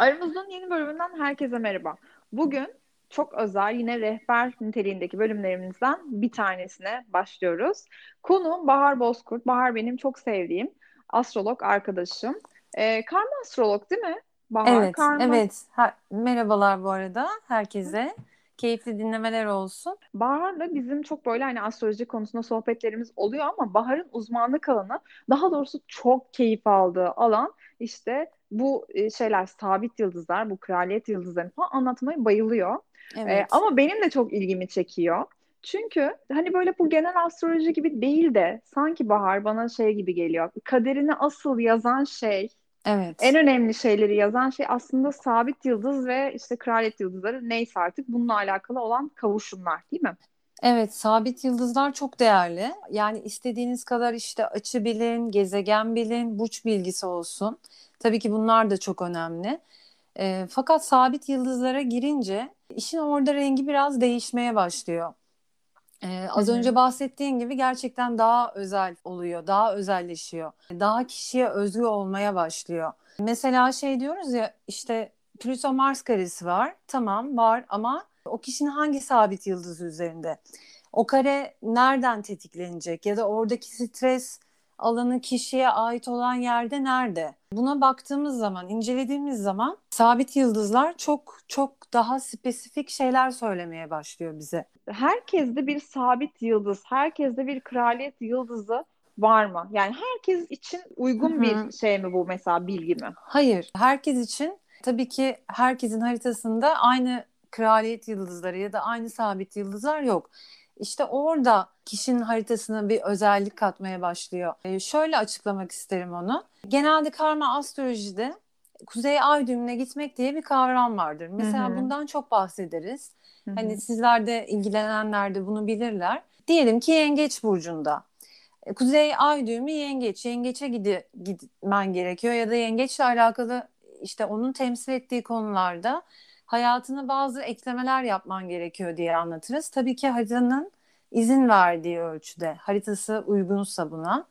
Aramızın yeni bölümünden herkese merhaba. Bugün çok özel yine rehber niteliğindeki bölümlerimizden bir tanesine başlıyoruz. Konu Bahar Bozkurt. Bahar benim çok sevdiğim astrolog arkadaşım. Ee, karma astrolog değil mi? Bahar, evet, karma... evet. Ha, merhabalar bu arada herkese. Keyifli dinlemeler olsun. Bahar'la bizim çok böyle hani astroloji konusunda sohbetlerimiz oluyor ama Bahar'ın uzmanlık alanı daha doğrusu çok keyif aldığı alan işte bu e, şeyler sabit yıldızlar, bu kraliyet yıldızlarını falan anlatmayı bayılıyor. E, evet. Ee, ama benim de çok ilgimi çekiyor. Çünkü hani böyle bu genel astroloji gibi değil de sanki Bahar bana şey gibi geliyor. Kaderini asıl yazan şey Evet. En önemli şeyleri yazan şey aslında sabit yıldız ve işte kraliyet yıldızları neyse artık bununla alakalı olan kavuşumlar değil mi? Evet, sabit yıldızlar çok değerli. Yani istediğiniz kadar işte açı bilin, gezegen bilin, burç bilgisi olsun. Tabii ki bunlar da çok önemli. E, fakat sabit yıldızlara girince işin orada rengi biraz değişmeye başlıyor. Ee, az Hı-hı. önce bahsettiğin gibi gerçekten daha özel oluyor, daha özelleşiyor. Daha kişiye özgü olmaya başlıyor. Mesela şey diyoruz ya işte Plüto Mars karesi var. Tamam var ama o kişinin hangi sabit yıldızı üzerinde? O kare nereden tetiklenecek ya da oradaki stres alanı kişiye ait olan yerde nerede? Buna baktığımız zaman, incelediğimiz zaman sabit yıldızlar çok çok daha spesifik şeyler söylemeye başlıyor bize. Herkeste bir sabit yıldız, herkeste bir kraliyet yıldızı var mı? Yani herkes için uygun Hı-hı. bir şey mi bu mesela bilgi mi? Hayır. Herkes için tabii ki herkesin haritasında aynı kraliyet yıldızları ya da aynı sabit yıldızlar yok. İşte orada kişinin haritasına bir özellik katmaya başlıyor. Ee, şöyle açıklamak isterim onu. Genelde karma astrolojide kuzey ay düğümüne gitmek diye bir kavram vardır. Mesela hı hı. bundan çok bahsederiz. Hı hı. Hani sizler de ilgilenenler de bunu bilirler. Diyelim ki yengeç burcunda. E, kuzey ay düğümü yengeç. Yengeçe gidi, gitmen gerekiyor ya da yengeçle alakalı işte onun temsil ettiği konularda hayatına bazı eklemeler yapman gerekiyor diye anlatırız. Tabii ki haritanın izin verdiği ölçüde haritası uygunsa buna.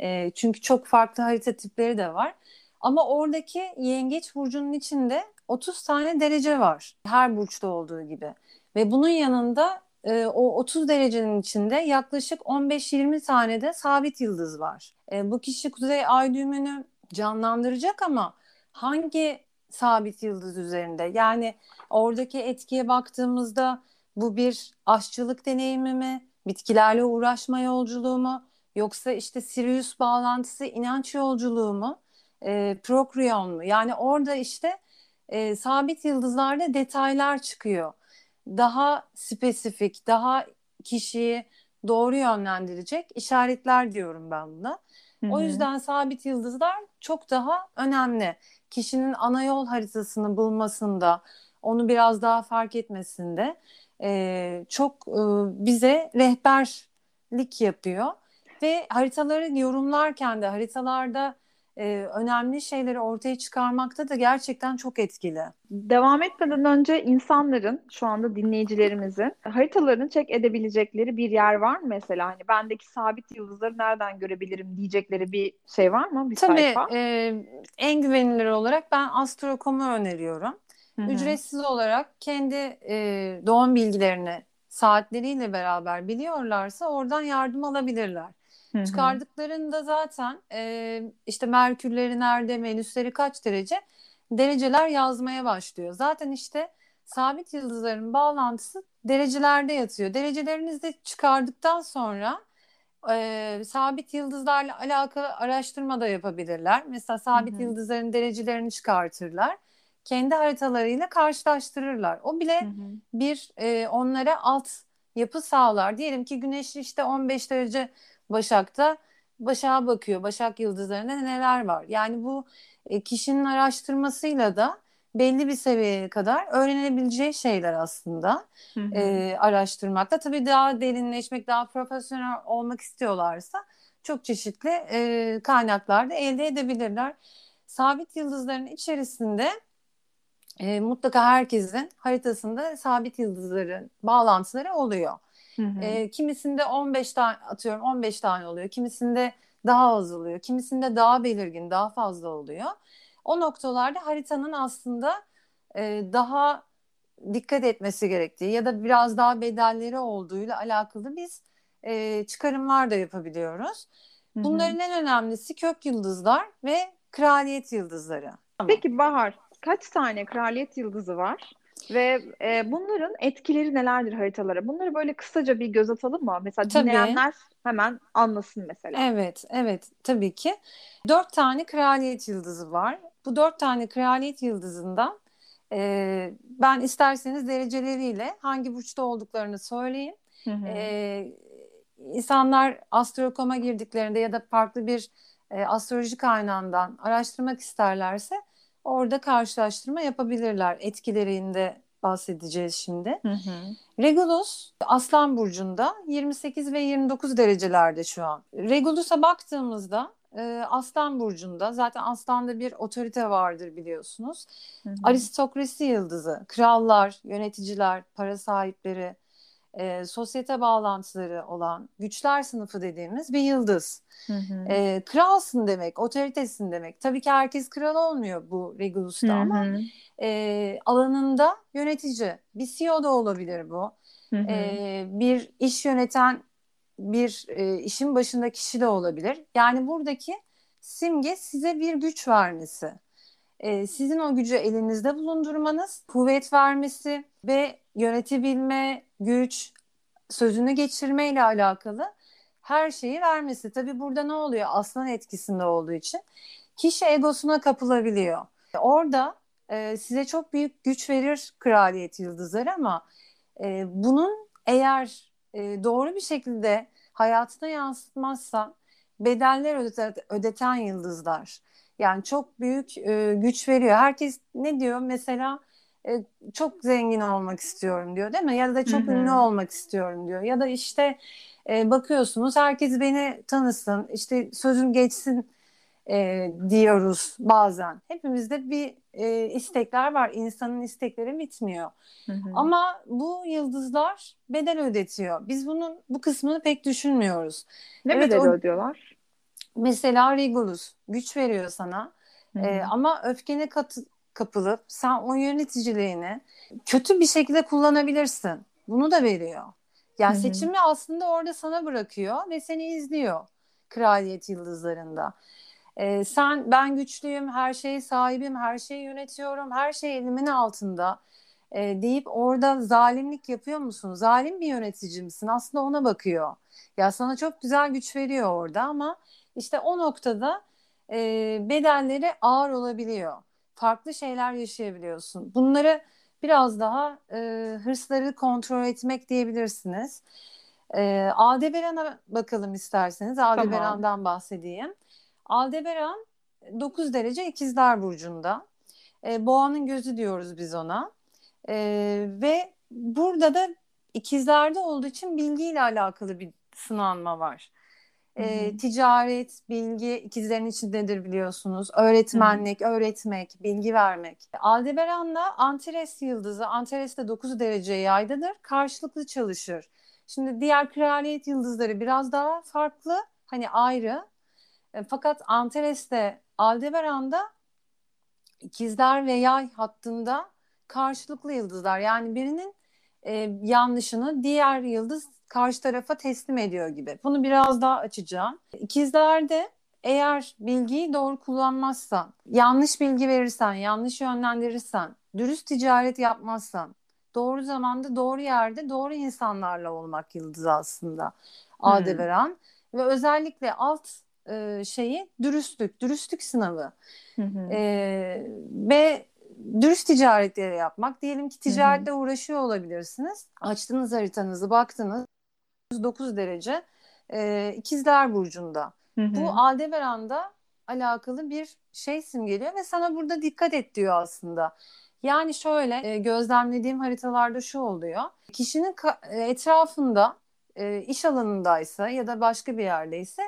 E, çünkü çok farklı harita tipleri de var. Ama oradaki yengeç burcunun içinde 30 tane derece var. Her burçta olduğu gibi. Ve bunun yanında e, o 30 derecenin içinde yaklaşık 15-20 tane de sabit yıldız var. E, bu kişi kuzey ay düğümünü canlandıracak ama hangi sabit yıldız üzerinde? Yani oradaki etkiye baktığımızda bu bir aşçılık deneyimi mi? Bitkilerle uğraşma yolculuğu mu? Yoksa işte Sirius bağlantısı inanç yolculuğu mu? E, Prokriyon mu? Yani orada işte e, sabit yıldızlarda detaylar çıkıyor. Daha spesifik, daha kişiyi doğru yönlendirecek işaretler diyorum ben buna. Hı hı. O yüzden sabit yıldızlar çok daha önemli. Kişinin ana yol haritasını bulmasında, onu biraz daha fark etmesinde e, çok e, bize rehberlik yapıyor. Ve haritaları yorumlarken de haritalarda e, önemli şeyleri ortaya çıkarmakta da gerçekten çok etkili. Devam etmeden önce insanların şu anda dinleyicilerimizin haritalarını çek edebilecekleri bir yer var mı mesela? Hani bendeki sabit yıldızları nereden görebilirim diyecekleri bir şey var mı? Bir Tabii sayfa? E, en güvenilir olarak ben Astro.com'u öneriyorum. Hı-hı. Ücretsiz olarak kendi e, doğum bilgilerini saatleriyle beraber biliyorlarsa oradan yardım alabilirler. Hı-hı. Çıkardıklarında zaten e, işte Merkürleri nerede, Venüsleri kaç derece dereceler yazmaya başlıyor. Zaten işte sabit yıldızların bağlantısı derecelerde yatıyor. Derecelerinizi de çıkardıktan sonra e, sabit yıldızlarla alakalı araştırma da yapabilirler. Mesela sabit Hı-hı. yıldızların derecelerini çıkartırlar kendi haritalarıyla karşılaştırırlar. O bile hı hı. bir e, onlara alt yapı sağlar. Diyelim ki güneş işte 15 derece Başak'ta Başak'a bakıyor. Başak yıldızlarında neler var? Yani bu e, kişinin araştırmasıyla da belli bir seviyeye kadar öğrenilebileceği şeyler aslında hı hı. E, araştırmakta. Tabii daha derinleşmek, daha profesyonel olmak istiyorlarsa çok çeşitli e, kaynaklarda elde edebilirler. Sabit yıldızların içerisinde e, mutlaka herkesin haritasında sabit yıldızların bağlantıları oluyor. Hı hı. E, kimisinde 15 tane atıyorum 15 tane oluyor. Kimisinde daha az oluyor. Kimisinde daha belirgin, daha fazla oluyor. O noktalarda haritanın aslında e, daha dikkat etmesi gerektiği ya da biraz daha bedelleri olduğuyla alakalı biz e, çıkarımlar da yapabiliyoruz. Bunların en önemlisi kök yıldızlar ve kraliyet yıldızları. Peki Bahar, kaç tane kraliyet yıldızı var? Ve e, bunların etkileri nelerdir haritalara? Bunları böyle kısaca bir göz atalım mı? Mesela Tabii. dinleyenler hemen anlasın mesela. Evet, evet tabii ki. Dört tane kraliyet yıldızı var. Bu dört tane kraliyet yıldızından e, ben isterseniz dereceleriyle hangi burçta olduklarını söyleyeyim. Hı hı. E, insanlar astrokoma girdiklerinde ya da farklı bir e, astroloji kaynağından araştırmak isterlerse orada karşılaştırma yapabilirler. Etkilerinde bahsedeceğiz şimdi. Hı hı. Regulus Aslan Burcu'nda 28 ve 29 derecelerde şu an. Regulus'a baktığımızda e, Aslan Burcu'nda zaten Aslan'da bir otorite vardır biliyorsunuz. Hı hı. Aristokrasi yıldızı, krallar, yöneticiler, para sahipleri, e, sosyete bağlantıları olan güçler sınıfı dediğimiz bir yıldız. Hı hı. E, kralsın demek, otoritesin demek. Tabii ki herkes kral olmuyor bu Regulus'ta Hı ama e, alanında yönetici. Bir CEO da olabilir bu. Hı hı. E, bir iş yöneten bir e, işin başında kişi de olabilir. Yani buradaki simge size bir güç vermesi. E, sizin o gücü elinizde bulundurmanız, kuvvet vermesi ve yönetebilme, güç, sözünü geçirme ile alakalı her şeyi vermesi. Tabii burada ne oluyor? Aslan etkisinde olduğu için kişi egosuna kapılabiliyor. Orada e, size çok büyük güç verir kraliyet yıldızları ama e, bunun eğer e, doğru bir şekilde hayatına yansıtmazsa bedeller ödet- ödeten yıldızlar. Yani çok büyük e, güç veriyor. Herkes ne diyor? Mesela e, çok zengin olmak istiyorum diyor değil mi? Ya da çok Hı hı. ünlü olmak istiyorum diyor. Ya da işte e, bakıyorsunuz herkes beni tanısın, işte sözüm geçsin e, diyoruz bazen. Hepimizde bir e, istekler var. İnsanın istekleri bitmiyor. Hı hı. Ama bu yıldızlar bedel ödetiyor. Biz bunun bu kısmını pek düşünmüyoruz. ne evet, bedeli o- ödüyorlar? Mesela Regulus güç veriyor sana Hı hı. Ee, ama öfkene katı, kapılıp sen o yöneticiliğini kötü bir şekilde kullanabilirsin. Bunu da veriyor. Yani Hı hı. seçimi aslında orada sana bırakıyor ve seni izliyor kraliyet yıldızlarında. Ee, sen ben güçlüyüm, her şeye sahibim, her şeyi yönetiyorum, her şey elimin altında e, deyip orada zalimlik yapıyor musun? Zalim bir yönetici misin? Aslında ona bakıyor. Ya sana çok güzel güç veriyor orada ama işte o noktada e, bedelleri ağır olabiliyor. Farklı şeyler yaşayabiliyorsun. Bunları biraz daha e, hırsları kontrol etmek diyebilirsiniz. E, Aldebaran'a bakalım isterseniz. Aldebaran'dan bahsedeyim. Aldebaran 9 derece ikizler burcunda. E, boğanın gözü diyoruz biz ona. E, ve burada da ikizlerde olduğu için bilgiyle alakalı bir sınanma var. E, ticaret, bilgi ikizlerin içindedir biliyorsunuz. Öğretmenlik, öğretmek, bilgi vermek. Aldebaran'la Antares yıldızı, Antares de 9 derece yaydadır. Karşılıklı çalışır. Şimdi diğer kraliyet yıldızları biraz daha farklı, hani ayrı. E, fakat Antares'te Aldebaran'da ikizler ve yay hattında karşılıklı yıldızlar. Yani birinin e, yanlışını diğer yıldız karşı tarafa teslim ediyor gibi. Bunu biraz daha açacağım. İkizlerde eğer bilgiyi doğru kullanmazsan, yanlış bilgi verirsen, yanlış yönlendirirsen, dürüst ticaret yapmazsan, doğru zamanda, doğru yerde, doğru insanlarla olmak yıldızı aslında Aldebaran. Ve özellikle alt e, şeyi dürüstlük, dürüstlük sınavı. Ee, ve dürüst ticaretleri yapmak. Diyelim ki ticaretle uğraşıyor olabilirsiniz. Açtınız haritanızı, baktınız 9 derece e, İkizler Burcu'nda. Hı hı. Bu Aldebaran'da alakalı bir şey simgeliyor ve sana burada dikkat et diyor aslında. Yani şöyle e, gözlemlediğim haritalarda şu oluyor. Kişinin etrafında e, iş alanındaysa ya da başka bir yerdeyse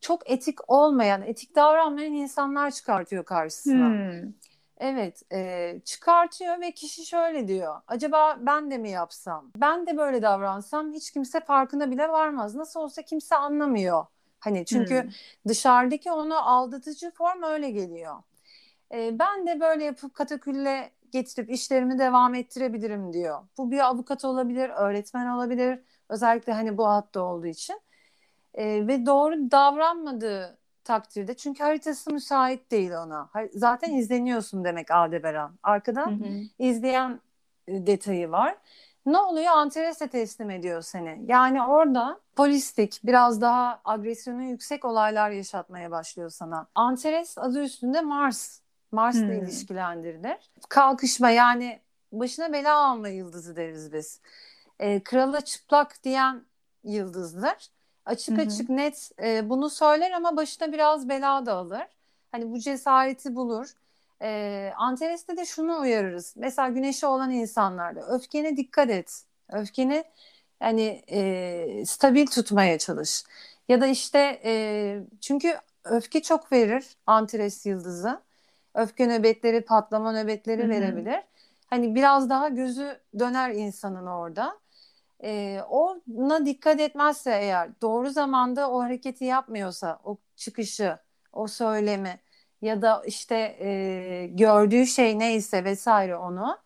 çok etik olmayan, etik davranmayan insanlar çıkartıyor karşısına. Hmm. Evet, e, çıkartıyor ve kişi şöyle diyor. Acaba ben de mi yapsam? Ben de böyle davransam hiç kimse farkına bile varmaz. Nasıl olsa kimse anlamıyor. Hani çünkü Hmm. dışarıdaki ona aldatıcı form öyle geliyor. E, ben de böyle yapıp katakülle getirip işlerimi devam ettirebilirim diyor. Bu bir avukat olabilir, öğretmen olabilir. Özellikle hani bu hatta olduğu için. E, ve doğru davranmadığı takdirde çünkü haritası müsait değil ona. Zaten izleniyorsun demek Aldebaran. Arkada hı hı. izleyen e, detayı var. Ne oluyor? Antares'e teslim ediyor seni. Yani orada polistik, biraz daha agresyonu yüksek olaylar yaşatmaya başlıyor sana. Antares adı üstünde Mars. Mars'la hmm. ilişkilendirilir. Kalkışma yani başına bela alma yıldızı deriz biz. Ee, krala çıplak diyen yıldızdır. Açık hı açık net e, bunu söyler ama başına biraz bela da alır. Hani bu cesareti bulur. E, Antares'te de şunu uyarırız. Mesela güneşi olan insanlarda öfkene dikkat et. Öfkeni yani e, stabil tutmaya çalış. Ya da işte e, çünkü öfke çok verir Antares yıldızı. Öfke nöbetleri, patlama nöbetleri Hı-hı. verebilir. Hani biraz daha gözü döner insanın orada. E, ona dikkat etmezse eğer doğru zamanda o hareketi yapmıyorsa o çıkışı, o söylemi ya da işte e, gördüğü şey neyse vesaire onu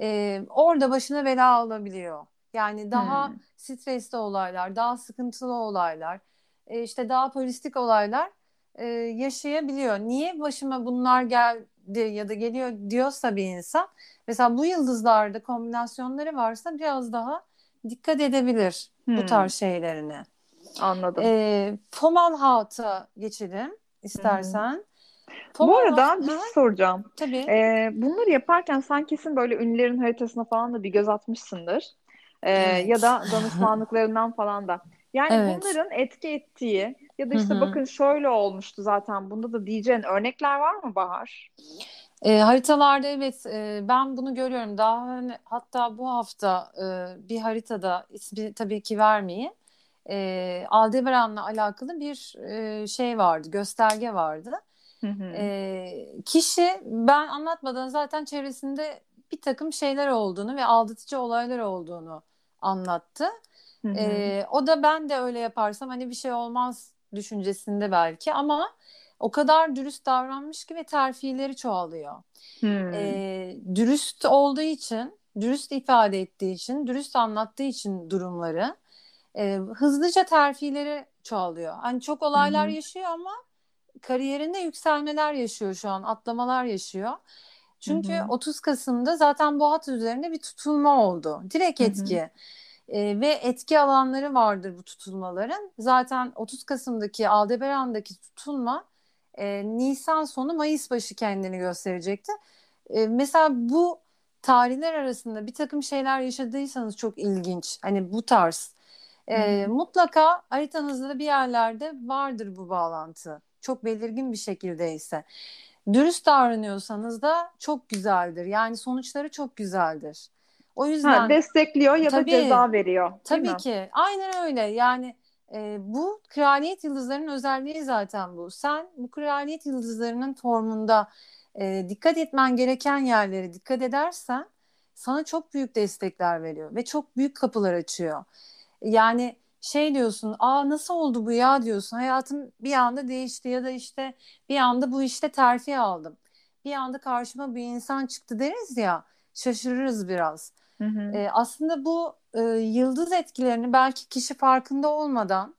e, orada başına bela alabiliyor. Yani daha hmm. stresli olaylar, daha sıkıntılı olaylar, e, işte daha politik olaylar e, yaşayabiliyor. Niye başıma bunlar geldi ya da geliyor diyorsa bir insan, mesela bu yıldızlarda kombinasyonları varsa biraz daha dikkat edebilir hmm. bu tarz şeylerine. Anladım. E, Fomalhaut'a geçelim istersen. Hmm. Bu arada bir şey soracağım. Tabii. Ee, bunları yaparken sen kesin böyle ünlülerin haritasına falan da bir göz atmışsındır. Ee, evet. Ya da danışmanlıklarından falan da. Yani evet. bunların etki ettiği ya da işte Hı-hı. bakın şöyle olmuştu zaten bunda da diyeceğin örnekler var mı Bahar? E, haritalarda evet e, ben bunu görüyorum. Daha hani, hatta bu hafta e, bir haritada ismi tabii ki vermeyin. E, Aldebaran'la alakalı bir e, şey vardı, gösterge vardı. E, kişi ben anlatmadan zaten çevresinde bir takım şeyler olduğunu ve aldatıcı olaylar olduğunu anlattı. E, o da ben de öyle yaparsam hani bir şey olmaz düşüncesinde belki ama o kadar dürüst davranmış ki ve terfileri çoğalıyor. Hmm. E, dürüst olduğu için, dürüst ifade ettiği için, dürüst anlattığı için durumları e, hızlıca terfileri çoğalıyor. Hani çok olaylar hmm. yaşıyor ama kariyerinde yükselmeler yaşıyor şu an, atlamalar yaşıyor. Çünkü hı hı. 30 Kasım'da zaten bu hat üzerinde bir tutulma oldu. Direkt etki. Hı hı. E, ve etki alanları vardır bu tutulmaların. Zaten 30 Kasım'daki Aldebaran'daki tutulma e, Nisan sonu Mayıs başı kendini gösterecekti. E, mesela bu tarihler arasında bir takım şeyler yaşadıysanız çok ilginç. Hani bu tarz. E, mutlaka haritanızda da bir yerlerde vardır bu bağlantı çok belirgin bir şekilde ise dürüst davranıyorsanız da çok güzeldir. Yani sonuçları çok güzeldir. O yüzden ha, destekliyor ya tabii, da ceza veriyor. Tabii mi? ki. Aynen öyle. Yani e, bu kraliyet yıldızlarının özelliği zaten bu. Sen bu kraliyet yıldızlarının formunda e, dikkat etmen gereken yerlere dikkat edersen sana çok büyük destekler veriyor ve çok büyük kapılar açıyor. Yani şey diyorsun aa nasıl oldu bu ya diyorsun hayatım bir anda değişti ya da işte bir anda bu işte terfi aldım bir anda karşıma bir insan çıktı deriz ya şaşırırız biraz hı. Ee, aslında bu e, yıldız etkilerini belki kişi farkında olmadan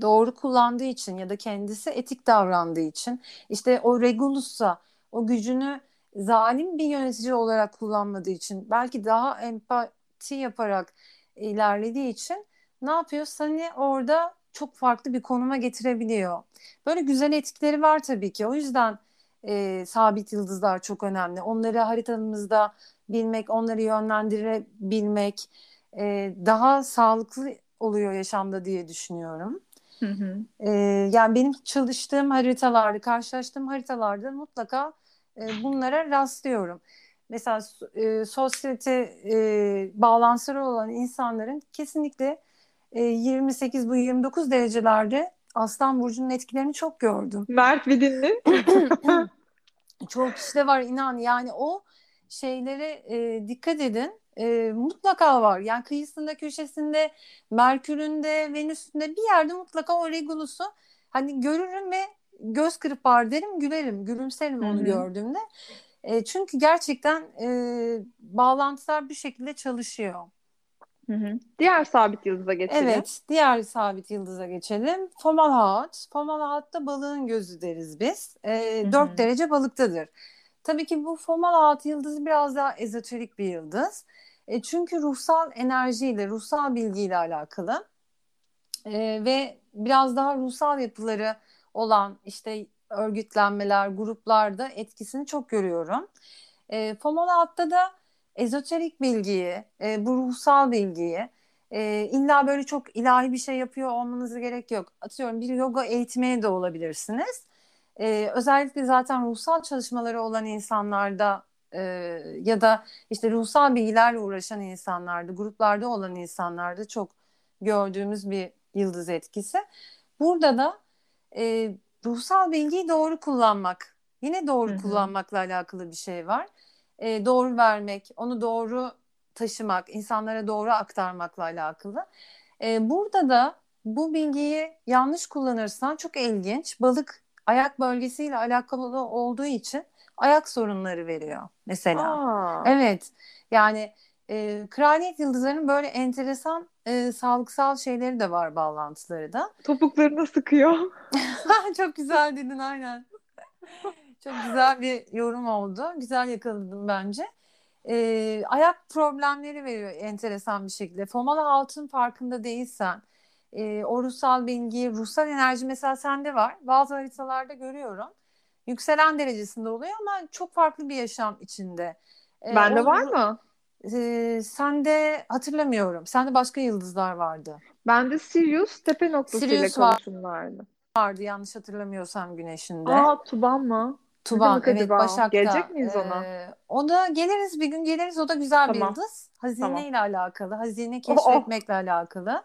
doğru kullandığı için ya da kendisi etik davrandığı için işte o Regulus'a o gücünü zalim bir yönetici olarak kullanmadığı için belki daha empati yaparak ilerlediği için ne yapıyor? Seni orada çok farklı bir konuma getirebiliyor. Böyle güzel etkileri var tabii ki. O yüzden e, sabit yıldızlar çok önemli. Onları haritamızda bilmek, onları yönlendirebilmek e, daha sağlıklı oluyor yaşamda diye düşünüyorum. Hı hı. E, yani benim çalıştığım haritalarda, karşılaştığım haritalarda mutlaka e, bunlara rastlıyorum. Mesela e, sosyete e, bağlantıları olan insanların kesinlikle 28 e, bu 29 derecelerde Aslan Burcu'nun etkilerini çok gördüm. Mert Vidinli. çok işte var inan yani o şeylere e, dikkat edin. E, mutlaka var. Yani kıyısında, köşesinde, Merkür'ünde, Venüs'ünde bir yerde mutlaka o Regulus'u hani görürüm ve göz kırpar derim gülerim gülümserim Hı-hı. onu gördüğümde. E, çünkü gerçekten e, bağlantılar bir şekilde çalışıyor. Hı hı. Diğer sabit yıldıza geçelim. Evet, diğer sabit yıldıza geçelim. Fomalhaut. Fomalhaut da balığın gözü deriz biz. E, 4 derece balıktadır. Tabii ki bu Fomalhaut yıldızı biraz daha ezoterik bir yıldız. E, çünkü ruhsal enerjiyle, ruhsal bilgiyle alakalı. E, ve biraz daha ruhsal yapıları olan işte örgütlenmeler, gruplarda etkisini çok görüyorum. E, Fomalhaut'ta da ezoterik bilgiyi, e, bu ruhsal bilgiyi e, illa böyle çok ilahi bir şey yapıyor olmanız gerek yok. Atıyorum bir yoga eğitmeni de olabilirsiniz. E, özellikle zaten ruhsal çalışmaları olan insanlarda e, ya da işte ruhsal bilgilerle uğraşan insanlarda, gruplarda olan insanlarda çok gördüğümüz bir yıldız etkisi. Burada da e, ruhsal bilgiyi doğru kullanmak, yine doğru Hı-hı. kullanmakla alakalı bir şey var e, doğru vermek, onu doğru taşımak, insanlara doğru aktarmakla alakalı. E, burada da bu bilgiyi yanlış kullanırsan çok ilginç. Balık ayak bölgesiyle alakalı olduğu için ayak sorunları veriyor mesela. Aa. Evet. Yani e, kraliyet yıldızlarının böyle enteresan e, sağlıksal şeyleri de var bağlantıları da. Topuklarını sıkıyor. Çok güzel dedin aynen. Çok güzel bir yorum oldu. Güzel yakaladım bence. Ee, ayak problemleri veriyor enteresan bir şekilde. Fomalı altın farkında değilsen, e, o ruhsal bilgi, ruhsal enerji mesela sende var. Bazı haritalarda görüyorum. Yükselen derecesinde oluyor ama çok farklı bir yaşam içinde. Ee, Bende o, var mı? E, sende hatırlamıyorum. Sende başka yıldızlar vardı. Bende Sirius tepe noktasıyla Sirius karışım vardı. Vardı yanlış hatırlamıyorsam güneşinde. Aa Tuban mı? Tuban evet acaba? Başak'ta. Gelecek miyiz ona? Ee, o da geliriz bir gün geliriz o da güzel tamam. bir yıldız. Hazine tamam. ile alakalı, hazine keşfetmekle oh, oh. alakalı.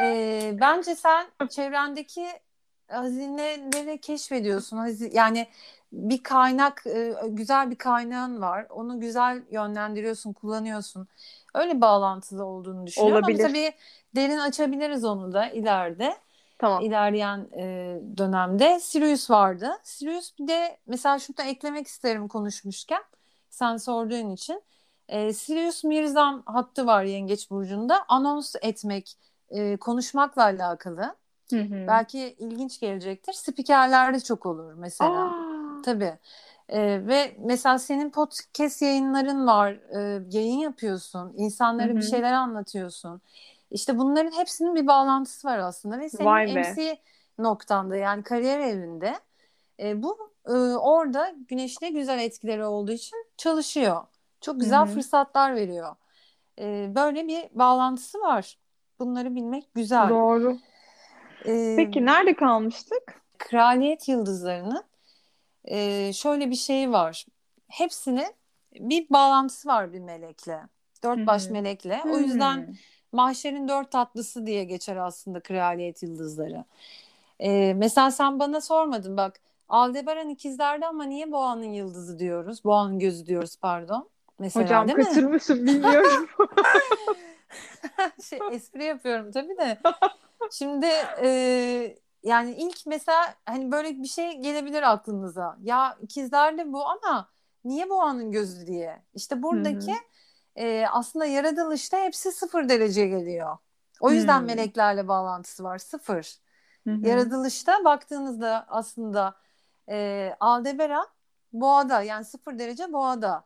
Ee, bence sen çevrendeki hazineleri keşfediyorsun. Yani bir kaynak, e, güzel bir kaynağın var. Onu güzel yönlendiriyorsun, kullanıyorsun. Öyle bağlantılı olduğunu düşünüyorum. Olabilir. Ama tabii derin açabiliriz onu da ileride. Tamam. İlerleyen e, dönemde Sirius vardı. Sirius bir de mesela şurada eklemek isterim konuşmuşken sen sorduğun için. E, Sirius Mirzam hattı var Yengeç Burcu'nda. Anons etmek, e, konuşmakla alakalı. Hı hı. Belki ilginç gelecektir. Spikerlerde çok olur mesela. Aa. Tabii. Ee, ve mesela senin podcast yayınların var, ee, yayın yapıyorsun, insanlara Hı-hı. bir şeyler anlatıyorsun. İşte bunların hepsinin bir bağlantısı var aslında ve senin Vay MC noktanda yani kariyer evinde e, bu e, orada güneşine güzel etkileri olduğu için çalışıyor. Çok güzel Hı-hı. fırsatlar veriyor. E, böyle bir bağlantısı var. Bunları bilmek güzel. Doğru. Ee, Peki nerede kalmıştık? Kraliyet yıldızlarının e, şöyle bir şey var. Hepsinin bir bağlantısı var bir melekle. Dört baş melekle. Hı-hı. O yüzden mahşerin dört tatlısı diye geçer aslında kraliyet yıldızları. Ee, mesela sen bana sormadın bak Aldebaran ikizlerde ama niye boğanın yıldızı diyoruz? Boğanın gözü diyoruz pardon. Mesela, Hocam değil kaçırmışım mi? bilmiyorum. şey, espri yapıyorum tabii de. Şimdi e, yani ilk mesela hani böyle bir şey gelebilir aklınıza. Ya ikizlerde bu ama niye boğanın gözü diye. İşte buradaki Hı-hı e, aslında yaratılışta hepsi sıfır derece geliyor. O yüzden hmm. meleklerle bağlantısı var sıfır. Hmm. Yaratılışta baktığınızda aslında e, Aldebaran boğada yani sıfır derece boğada.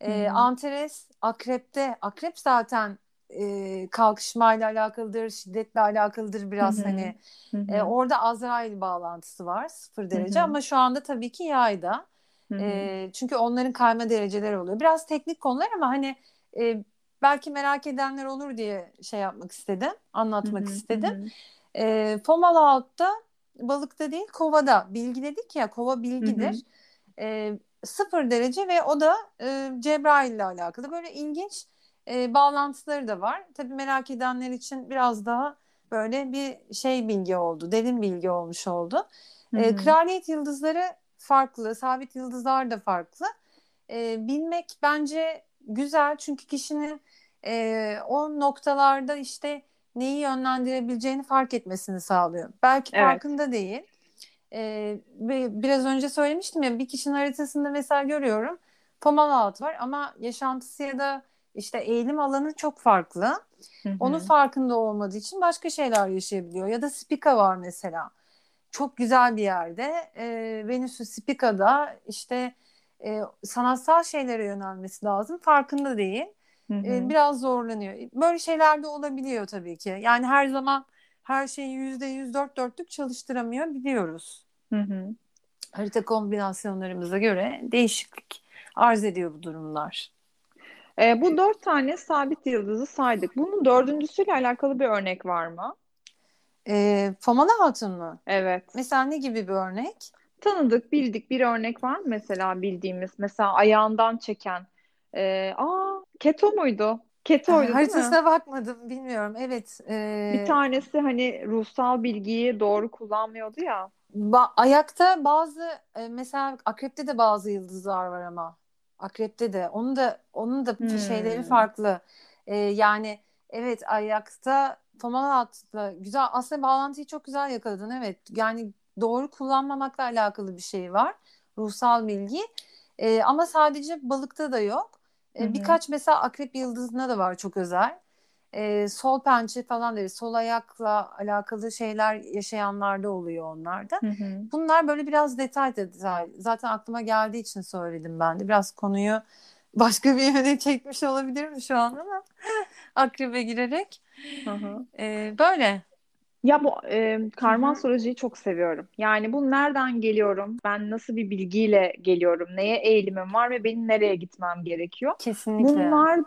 E, hmm. Antares akrepte. Akrep zaten e, kalkışmayla alakalıdır, şiddetle alakalıdır biraz hı hani. E, orada Azrail bağlantısı var sıfır derece ama şu anda tabii ki yayda. E, çünkü onların kayma dereceleri oluyor. Biraz teknik konular ama hani e, belki merak edenler olur diye şey yapmak istedim, anlatmak istedim. E, Fomalhaut'ta balıkta değil kovada bilgi dedik ya kova bilgidir. E, sıfır derece ve o da e, Cebrail ile alakalı böyle ilginç e, bağlantıları da var. Tabii merak edenler için biraz daha böyle bir şey bilgi oldu, derin bilgi olmuş oldu. E, kraliyet yıldızları farklı, sabit yıldızlar da farklı. E, bilmek bence güzel çünkü kişinin e, o noktalarda işte neyi yönlendirebileceğini fark etmesini sağlıyor. Belki evet. farkında değil e, biraz önce söylemiştim ya bir kişinin haritasında mesela görüyorum pomal alt var ama yaşantısı ya da işte eğilim alanı çok farklı. Onun farkında olmadığı için başka şeyler yaşayabiliyor. Ya da Spika var mesela. Çok güzel bir yerde. E, Venüs'ü Spika'da işte e, sanatsal şeylere yönelmesi lazım. Farkında değil. E, biraz zorlanıyor. Böyle şeyler de olabiliyor tabii ki. Yani her zaman her şeyi yüzde yüz dört dörtlük çalıştıramıyor biliyoruz. Hı hı. Harita kombinasyonlarımıza göre değişiklik arz ediyor bu durumlar. E, bu dört tane sabit yıldızı saydık. Bunun dördüncüsüyle alakalı bir örnek var mı? E, Famana Hatun mu? Evet. Mesela ne gibi bir örnek? Tanıdık, bildik bir örnek var mı mesela bildiğimiz? Mesela ayağından çeken. E, aa, Keto muydu? Keto'ydu değil Haritasına mi? bakmadım bilmiyorum. Evet. E... Bir tanesi hani ruhsal bilgiyi doğru kullanmıyordu ya. Ba- ayakta bazı e, mesela akrepte de bazı yıldızlar var ama. Akrepte de. Onun da onun da hmm. şeyleri farklı. E, yani evet ayakta Tomalat'la güzel aslında bağlantıyı çok güzel yakaladın evet. Yani doğru kullanmamakla alakalı bir şey var. Ruhsal bilgi. E, ama sadece balıkta da yok. E, birkaç mesela akrep yıldızında da var çok özel. E, sol pençe falan deriz. Sol ayakla alakalı şeyler yaşayanlarda oluyor onlarda. Hı hı. Bunlar böyle biraz detay detay. Zaten aklıma geldiği için söyledim ben de. Biraz konuyu başka bir yöne çekmiş olabilirim şu an ama akrebe girerek. Hı hı. E, böyle. Ya bu e, karma astrolojiyi çok seviyorum. Yani bu nereden geliyorum? Ben nasıl bir bilgiyle geliyorum? Neye eğilimim var ve benim nereye gitmem gerekiyor? Kesinlikle. Bunlar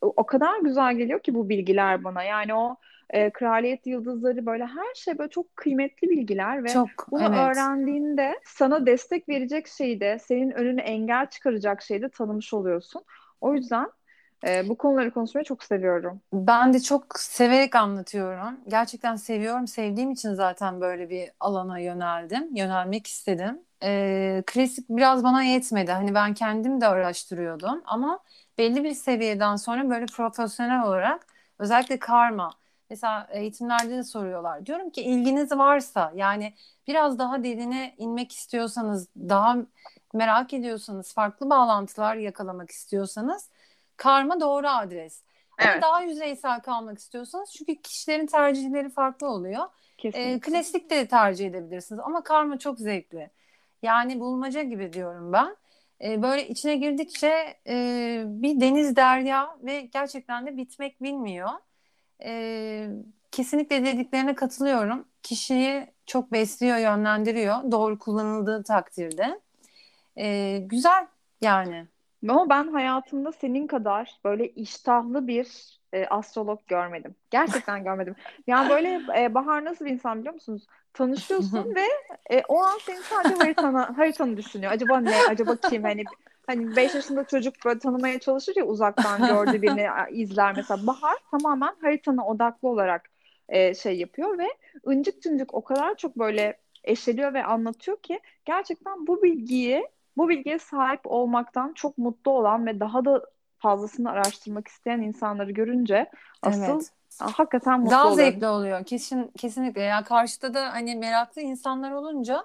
o kadar güzel geliyor ki bu bilgiler bana. Yani o e, kraliyet yıldızları böyle her şey böyle çok kıymetli bilgiler ve çok, bunu evet. öğrendiğinde sana destek verecek şeyi de senin önüne engel çıkaracak şeyi de tanımış oluyorsun. O yüzden e, bu konuları konuşmayı çok seviyorum. Ben de çok severek anlatıyorum. Gerçekten seviyorum. Sevdiğim için zaten böyle bir alana yöneldim. Yönelmek istedim. E, klasik biraz bana yetmedi. Hani ben kendim de araştırıyordum ama belli bir seviyeden sonra böyle profesyonel olarak özellikle karma mesela eğitimlerde de soruyorlar. Diyorum ki ilginiz varsa yani biraz daha derine inmek istiyorsanız, daha merak ediyorsanız, farklı bağlantılar yakalamak istiyorsanız karma doğru adres. Evet. Ama daha yüzeysel kalmak istiyorsanız çünkü kişilerin tercihleri farklı oluyor. Kesinlikle. E, klasik de tercih edebilirsiniz ama karma çok zevkli. Yani bulmaca gibi diyorum ben. E, böyle içine girdikçe e, bir deniz derya ve gerçekten de bitmek bilmiyor. E, kesinlikle dediklerine katılıyorum. Kişiyi çok besliyor, yönlendiriyor. Doğru kullanıldığı takdirde. E, güzel yani. Ama ben hayatımda senin kadar böyle iştahlı bir e, astrolog görmedim. Gerçekten görmedim. Yani böyle e, Bahar nasıl bir insan biliyor musunuz? Tanışıyorsun ve e, o an senin sadece haritanı, haritanı düşünüyor. Acaba ne? Acaba kim? Hani hani 5 yaşında çocuk böyle tanımaya çalışır ya uzaktan gördü birini izler mesela. Bahar tamamen haritana odaklı olarak e, şey yapıyor ve ıncık cıncık o kadar çok böyle eşeliyor ve anlatıyor ki gerçekten bu bilgiyi bu bilgiye sahip olmaktan çok mutlu olan ve daha da fazlasını araştırmak isteyen insanları görünce asıl evet. hakikaten mutlu daha oluyorum. zevkli oluyor. Kesin kesinlikle. Ya karşıda da hani meraklı insanlar olunca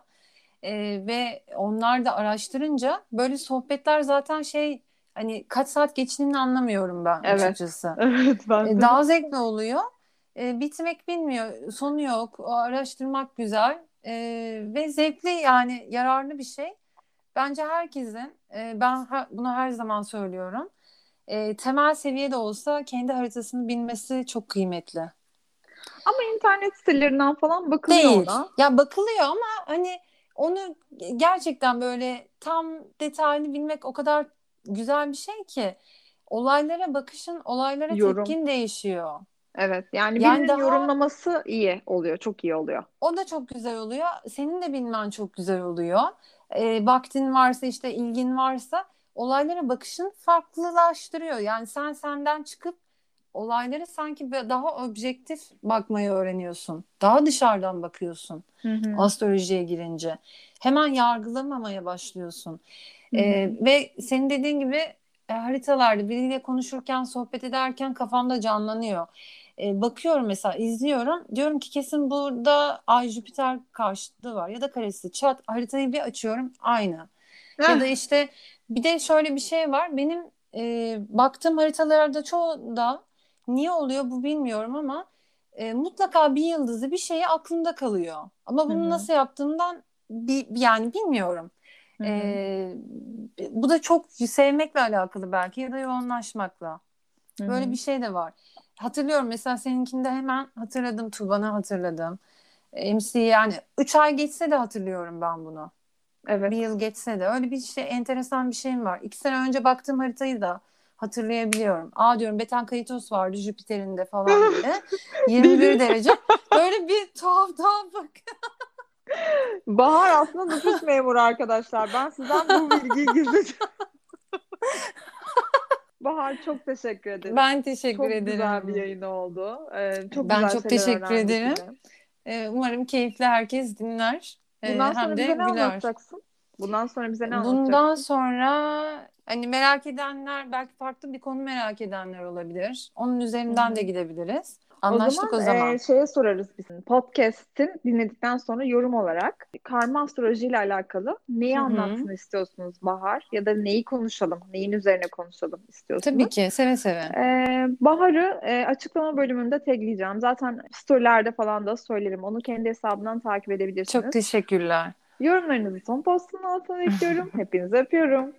e, ve onlar da araştırınca böyle sohbetler zaten şey hani kaç saat geçtiğini anlamıyorum ben evet. açıkçası. Evet ben de. Daha zevkli oluyor. E, bitmek bilmiyor. Sonu yok. O araştırmak güzel. E, ve zevkli yani yararlı bir şey. Bence herkesin e, ben ha, bunu her zaman söylüyorum. E, temel seviyede olsa kendi haritasını bilmesi çok kıymetli. Ama internet sitelerinden falan bakılıyor Değil. ona. Ya bakılıyor ama hani onu gerçekten böyle tam detaylı bilmek o kadar güzel bir şey ki olaylara bakışın, olaylara Yorum. tepkin değişiyor. Evet yani, yani birinin daha, yorumlaması iyi oluyor. Çok iyi oluyor. O da çok güzel oluyor. Senin de bilmen çok güzel oluyor e, vaktin varsa işte ilgin varsa olaylara bakışın farklılaştırıyor. Yani sen senden çıkıp olayları sanki daha objektif bakmayı öğreniyorsun. Daha dışarıdan bakıyorsun hı hı. astrolojiye girince. Hemen yargılamamaya başlıyorsun. Hı hı. Ee, ve senin dediğin gibi e, haritalarda biriyle konuşurken, sohbet ederken kafanda canlanıyor. E, bakıyorum mesela izliyorum diyorum ki kesin burada Ay Jüpiter karşıtlığı var ya da karesi çat haritayı bir açıyorum aynı. Ya da işte bir de şöyle bir şey var benim e, baktığım haritalarda çoğu da niye oluyor bu bilmiyorum ama e, mutlaka bir yıldızı bir şeyi aklımda kalıyor. Ama bunu Hı-hı. nasıl yaptığımdan bir, yani bilmiyorum. E, bu da çok sevmekle alakalı belki ya da yoğunlaşmakla. Böyle Hı-hı. bir şey de var. Hatırlıyorum mesela seninkinde hemen hatırladım Tuban'ı hatırladım. MC yani 3 ay geçse de hatırlıyorum ben bunu. Evet. Bir yıl geçse de öyle bir şey enteresan bir şeyim var. İki sene önce baktığım haritayı da hatırlayabiliyorum. Aa diyorum Betan Kaitos vardı Jüpiter'in de falan böyle. 21 derece. Böyle bir tuhaf tuhaf bak. Bahar aslında nüfus memuru arkadaşlar. Ben sizden bu bilgiyi gizleyeceğim. Bahar çok teşekkür ederim. Ben teşekkür çok ederim. Çok güzel bir yayın oldu. Ee, çok ben çok teşekkür ederim. Ee, umarım keyifli herkes dinler. Bundan sonra Hem de bize ne güler. anlatacaksın? Bundan sonra bize ne anlatacaksın? Bundan sonra hani merak edenler belki farklı bir konu merak edenler olabilir. Onun üzerinden Hı-hı. de gidebiliriz. Anlaştık o zaman. O zaman. E, şeye sorarız biz. Podcast'in dinledikten sonra yorum olarak karma astroloji ile alakalı neyi Hı-hı. anlatsın istiyorsunuz Bahar? Ya da neyi konuşalım? Neyin üzerine konuşalım istiyorsunuz? Tabii ki. Seve seve. Ee, Bahar'ı e, açıklama bölümünde tagleyeceğim. Zaten storylerde falan da söylerim. Onu kendi hesabından takip edebilirsiniz. Çok teşekkürler. Yorumlarınızı son postun altına bekliyorum. Hepinizi öpüyorum.